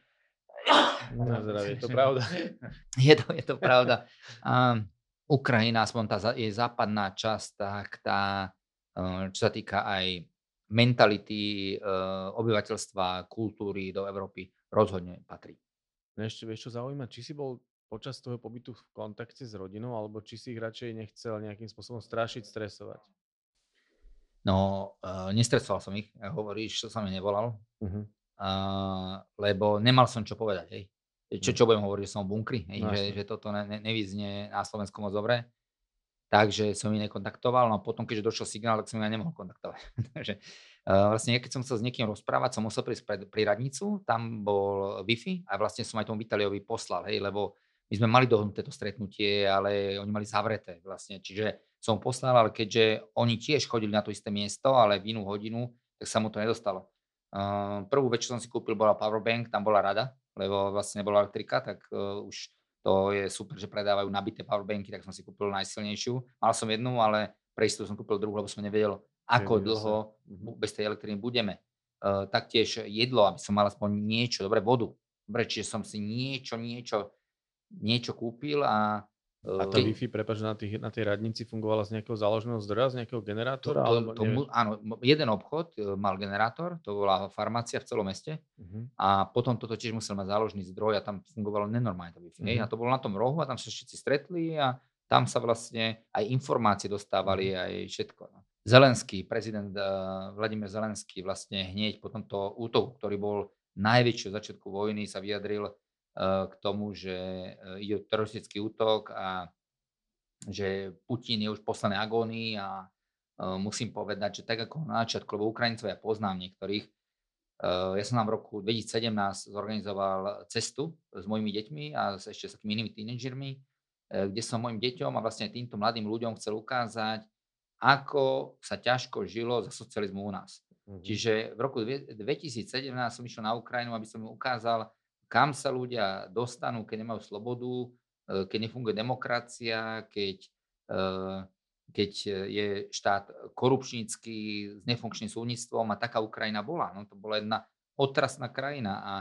Na zdravie, je to pravda. [laughs] je, to, je to pravda. Um, Ukrajina, aspoň tá je západná časť, tak tá, uh, čo sa týka aj mentality uh, obyvateľstva, kultúry do Európy, rozhodne patrí. Ešte vieš, čo zaujíma, či si bol počas toho pobytu v kontakte s rodinou, alebo či si ich radšej nechcel nejakým spôsobom strašiť, stresovať? No, uh, nestresoval som ich, hovoríš, čo sa mi nevolal, uh-huh. uh, lebo nemal som čo povedať, hej. Čo, mhm. čo budem hovoriť, že som v bunkri, hej, no, že, že toto ne, ne, nevyznie na Slovensku moc dobre. Takže som ich nekontaktoval, no a potom, keďže došiel signál, tak som ich nemohol kontaktovať. [laughs] Takže uh, vlastne, keď som chcel s niekým rozprávať, som musel prísť pri, pri radnicu, tam bol Wi-Fi a vlastne som aj tomu Vitaliovi poslal, hej, lebo my sme mali dohodnuté to stretnutie, ale oni mali zavreté vlastne. Čiže som poslal, ale keďže oni tiež chodili na to isté miesto, ale v inú hodinu, tak sa mu to nedostalo. Uh, prvú vec, čo som si kúpil, bola powerbank, tam bola rada, lebo vlastne nebola elektrika, tak uh, už to je super, že predávajú nabité powerbanky, tak som si kúpil najsilnejšiu. Mal som jednu, ale pre istotu som kúpil druhú, lebo som nevedel, ako dlho mhm. bez tej elektriny budeme. Uh, taktiež jedlo, aby som mal aspoň niečo, dobre vodu. Dobre, čiže som si niečo, niečo niečo kúpil a a tá Wi-Fi, prepáč, na, tých, na tej radnici fungovala z nejakého záložného zdroja, z nejakého generátora? To, to, to, áno, jeden obchod e, mal generátor, to bola farmácia v celom meste uh-huh. a potom toto tiež musel mať záložný zdroj a tam fungovalo nenormálne to Wi-Fi. Uh-huh. A to bolo na tom rohu a tam sa všetci stretli a tam sa vlastne aj informácie dostávali, uh-huh. aj všetko. No. Zelenský, prezident uh, Vladimír Zelenský vlastne hneď po tomto útoku, ktorý bol najväčší od začiatku vojny, sa vyjadril, k tomu, že e, ide teroristický útok a že Putin je už v poslednej agónii a e, musím povedať, že tak ako na začiatku, lebo Ukrajincov ja poznám niektorých, e, ja som nám v roku 2017 zorganizoval cestu s mojimi deťmi a ešte s takými inými tínedžermi, kde som mojim deťom a vlastne týmto mladým ľuďom chcel ukázať, ako sa ťažko žilo za socializmu u nás. Mm-hmm. Čiže v roku 2017 som išiel na Ukrajinu, aby som im ukázal, kam sa ľudia dostanú, keď nemajú slobodu, e, keď nefunguje demokracia, keď, e, keď je štát korupčnícky s nefunkčným súdnictvom a taká Ukrajina bola. No, to bola jedna otrasná krajina a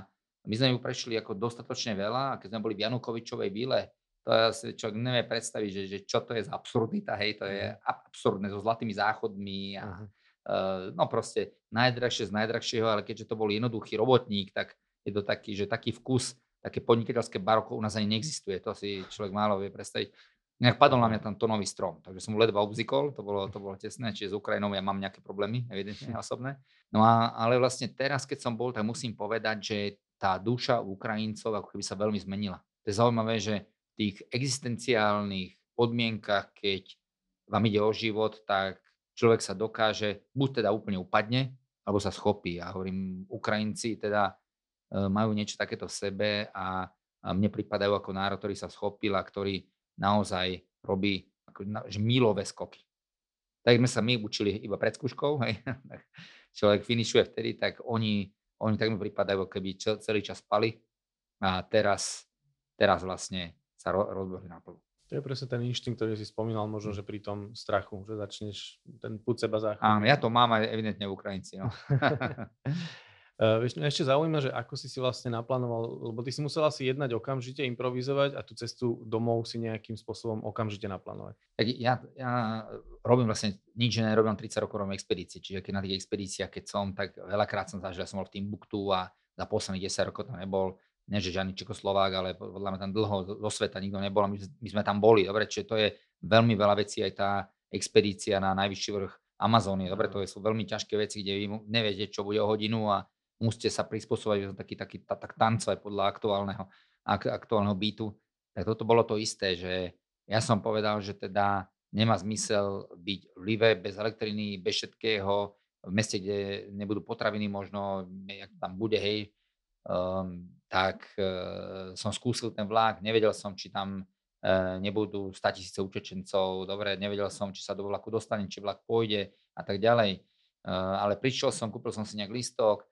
my sme ju prešli ako dostatočne veľa a keď sme boli v Janukovičovej vile, to si človek nevie predstaviť, že, že čo to je za absurdita, hej, to je mhm. absurdné so zlatými záchodmi a uh-huh. no proste najdrahšie z najdrahšieho, ale keďže to bol jednoduchý robotník, tak je to taký, že taký vkus, také podnikateľské baroko u nás ani neexistuje. To si človek málo vie predstaviť. Nejak padol na mňa tam tonový strom, takže som ledva obzikol, to bolo, to bolo tesné, čiže s Ukrajinou ja mám nejaké problémy, evidentne [laughs] osobné. No a, ale vlastne teraz, keď som bol, tak musím povedať, že tá duša Ukrajincov ako keby sa veľmi zmenila. To je zaujímavé, že v tých existenciálnych podmienkach, keď vám ide o život, tak človek sa dokáže, buď teda úplne upadne, alebo sa schopí. Ja hovorím, Ukrajinci teda majú niečo takéto v sebe a, a mne pripadajú ako národ, ktorý sa schopil a ktorý naozaj robí ako, že milové skoky. Tak sme sa my učili iba pred skúškou, hej, [laughs] človek finišuje vtedy, tak oni, oni tak mi pripadajú, keby celý čas spali a teraz, teraz vlastne sa ro, rozbehli na plnú. To je presne ten inštinkt, ktorý si spomínal, možno, že pri tom strachu, že začneš ten púd seba záchranu. Áno, ja to mám aj evidentne Ukrajinci. No. [laughs] Uh, vieš, mňa ešte zaujíma, že ako si si vlastne naplánoval, lebo ty si musel asi jednať okamžite, improvizovať a tú cestu domov si nejakým spôsobom okamžite naplánovať. Tak ja, ja robím vlastne nič, že nerobím 30 rokov robím expedície, čiže keď na tých expedíciách, keď som, tak veľakrát som zažil, som bol v Timbuktu a za posledných 10 rokov tam nebol, nie že žiadny Čekoslovák, ale podľa mňa tam dlho do sveta nikto nebol a my, my sme tam boli, dobre, čiže to je veľmi veľa vecí, aj tá expedícia na najvyšší vrch Amazónie, dobre, to sú veľmi ťažké veci, kde vy neviete, čo bude o hodinu a musíte sa prispôsobiť, taký, taký tak tancovať podľa aktuálneho, ak, aktuálneho bytu. Tak toto bolo to isté, že ja som povedal, že teda nemá zmysel byť v Live bez elektriny, bez všetkého, v meste, kde nebudú potraviny možno, jak tam bude, hej, um, tak uh, som skúsil ten vlak, nevedel som, či tam uh, nebudú 100 tisíce utečencov, dobre, nevedel som, či sa do vlaku dostane, či vlak pôjde a tak ďalej. Uh, ale prišiel som, kúpil som si nejak listok,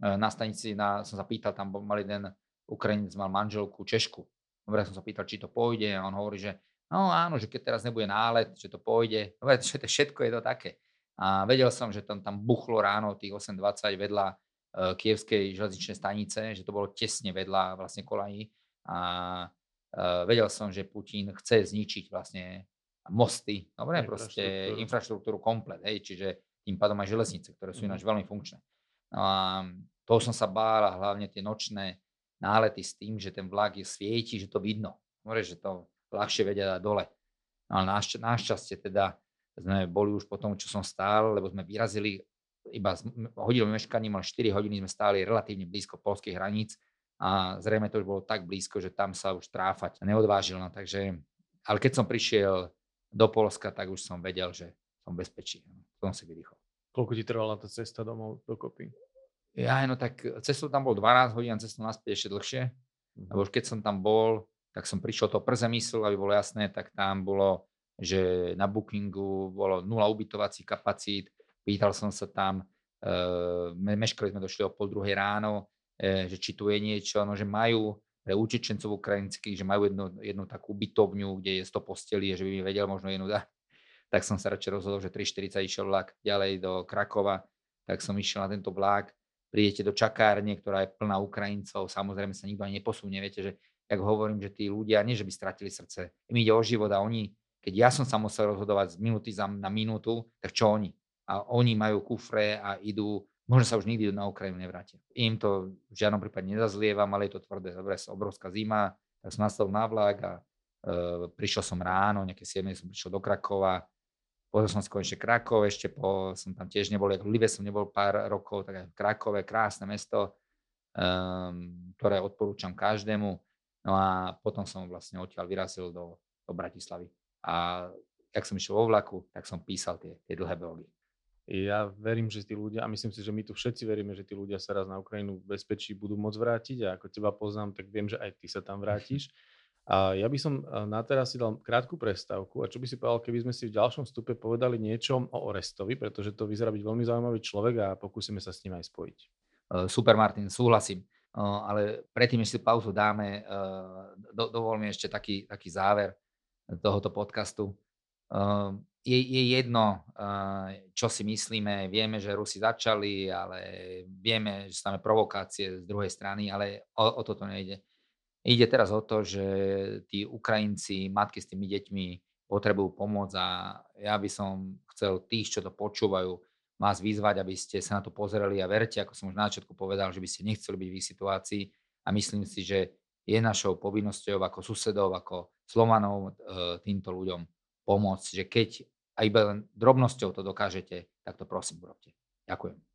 na stanici na, som sa pýtal, tam mal jeden Ukrajinec, mal manželku Češku. Dobre, som sa pýtal, či to pôjde a on hovorí, že no áno, že keď teraz nebude nálet, že to pôjde. Dobre, že to všetko je to také. A vedel som, že tam, tam buchlo ráno tých 8.20 vedľa uh, kievskej železničnej stanice, že to bolo tesne vedľa vlastne kolají. A uh, vedel som, že Putin chce zničiť vlastne mosty, dobre, proste infraštruktúru komplet, hej, čiže tým pádom aj železnice, ktoré sú ináč mhm. veľmi funkčné. No a toho som sa bál a hlavne tie nočné nálety s tým, že ten vlak je svieti, že to vidno. Dobre, že to ľahšie vedia dať dole. No ale našťastie teda sme boli už po tom, čo som stál, lebo sme vyrazili iba hodinu meškaním, ale 4 hodiny sme stáli relatívne blízko polských hraníc a zrejme to už bolo tak blízko, že tam sa už tráfať neodvážil. No, takže, ale keď som prišiel do Polska, tak už som vedel, že som bezpečí. No, som si vydýchol. Koľko ti trvala tá cesta domov do kopy? Ja, no tak cestou tam bol 12 hodín cestou naspäť ešte dlhšie. Mm-hmm. Lebo už keď som tam bol, tak som prišiel to prze mysl, aby bolo jasné, tak tam bolo, že na bookingu bolo nula ubytovacích kapacít. Pýtal som sa tam, e, meškali sme došli o pol druhej ráno, e, že či tu je niečo, no že majú pre utečencov ukrajinských, že majú jednu, jednu takú bytovňu, kde je 100 postelí, že by mi vedel možno jednu dať. Tak som sa radšej rozhodol, že 3.40 išiel vlak ďalej do Krakova, tak som išiel na tento vlak, prídete do čakárne, ktorá je plná Ukrajincov, samozrejme sa nikto ani neposunie, viete, že jak hovorím, že tí ľudia, nie že by stratili srdce, im ide o život a oni, keď ja som sa musel rozhodovať z minúty za, na minútu, tak čo oni? A oni majú kufre a idú, možno sa už nikdy na Ukrajinu nevrátia. Im to v žiadnom prípade nezazlievam, ale je to tvrdé, dobre, obrovská zima, tak som nastavil na vlak a e, prišiel som ráno, nejaké 7 som prišiel do Krakova, Pozrel som si konečne Krakov, ešte po, som tam tiež nebol, ako Live som nebol pár rokov, tak aj Krakove, krásne mesto, um, ktoré odporúčam každému. No a potom som vlastne odtiaľ vyrazil do, do Bratislavy. A jak som išiel vo vlaku, tak som písal tie, tie dlhé blogy. Ja verím, že tí ľudia, a myslím si, že my tu všetci veríme, že tí ľudia sa raz na Ukrajinu v bezpečí budú môcť vrátiť a ako teba poznám, tak viem, že aj ty sa tam vrátiš. [laughs] A ja by som e, na teraz si dal krátku prestávku a čo by si povedal, keby sme si v ďalšom stupe povedali niečo o Orestovi, pretože to vyzerá byť veľmi zaujímavý človek a pokúsime sa s ním aj spojiť. E, super Martin, súhlasím. E, ale predtým, než si pauzu dáme, do, dovol mi ešte taký, taký záver tohoto podcastu. Je, je jedno, čo si myslíme, vieme, že Rusi začali, ale vieme, že stáme provokácie z druhej strany, ale o, o toto nejde Ide teraz o to, že tí Ukrajinci, matky s tými deťmi potrebujú pomoc a ja by som chcel tých, čo to počúvajú, vás vyzvať, aby ste sa na to pozerali a verte, ako som už na začiatku povedal, že by ste nechceli byť v ich situácii a myslím si, že je našou povinnosťou ako susedov, ako Slovanov e, týmto ľuďom pomôcť, že keď aj len drobnosťou to dokážete, tak to prosím urobte. Ďakujem.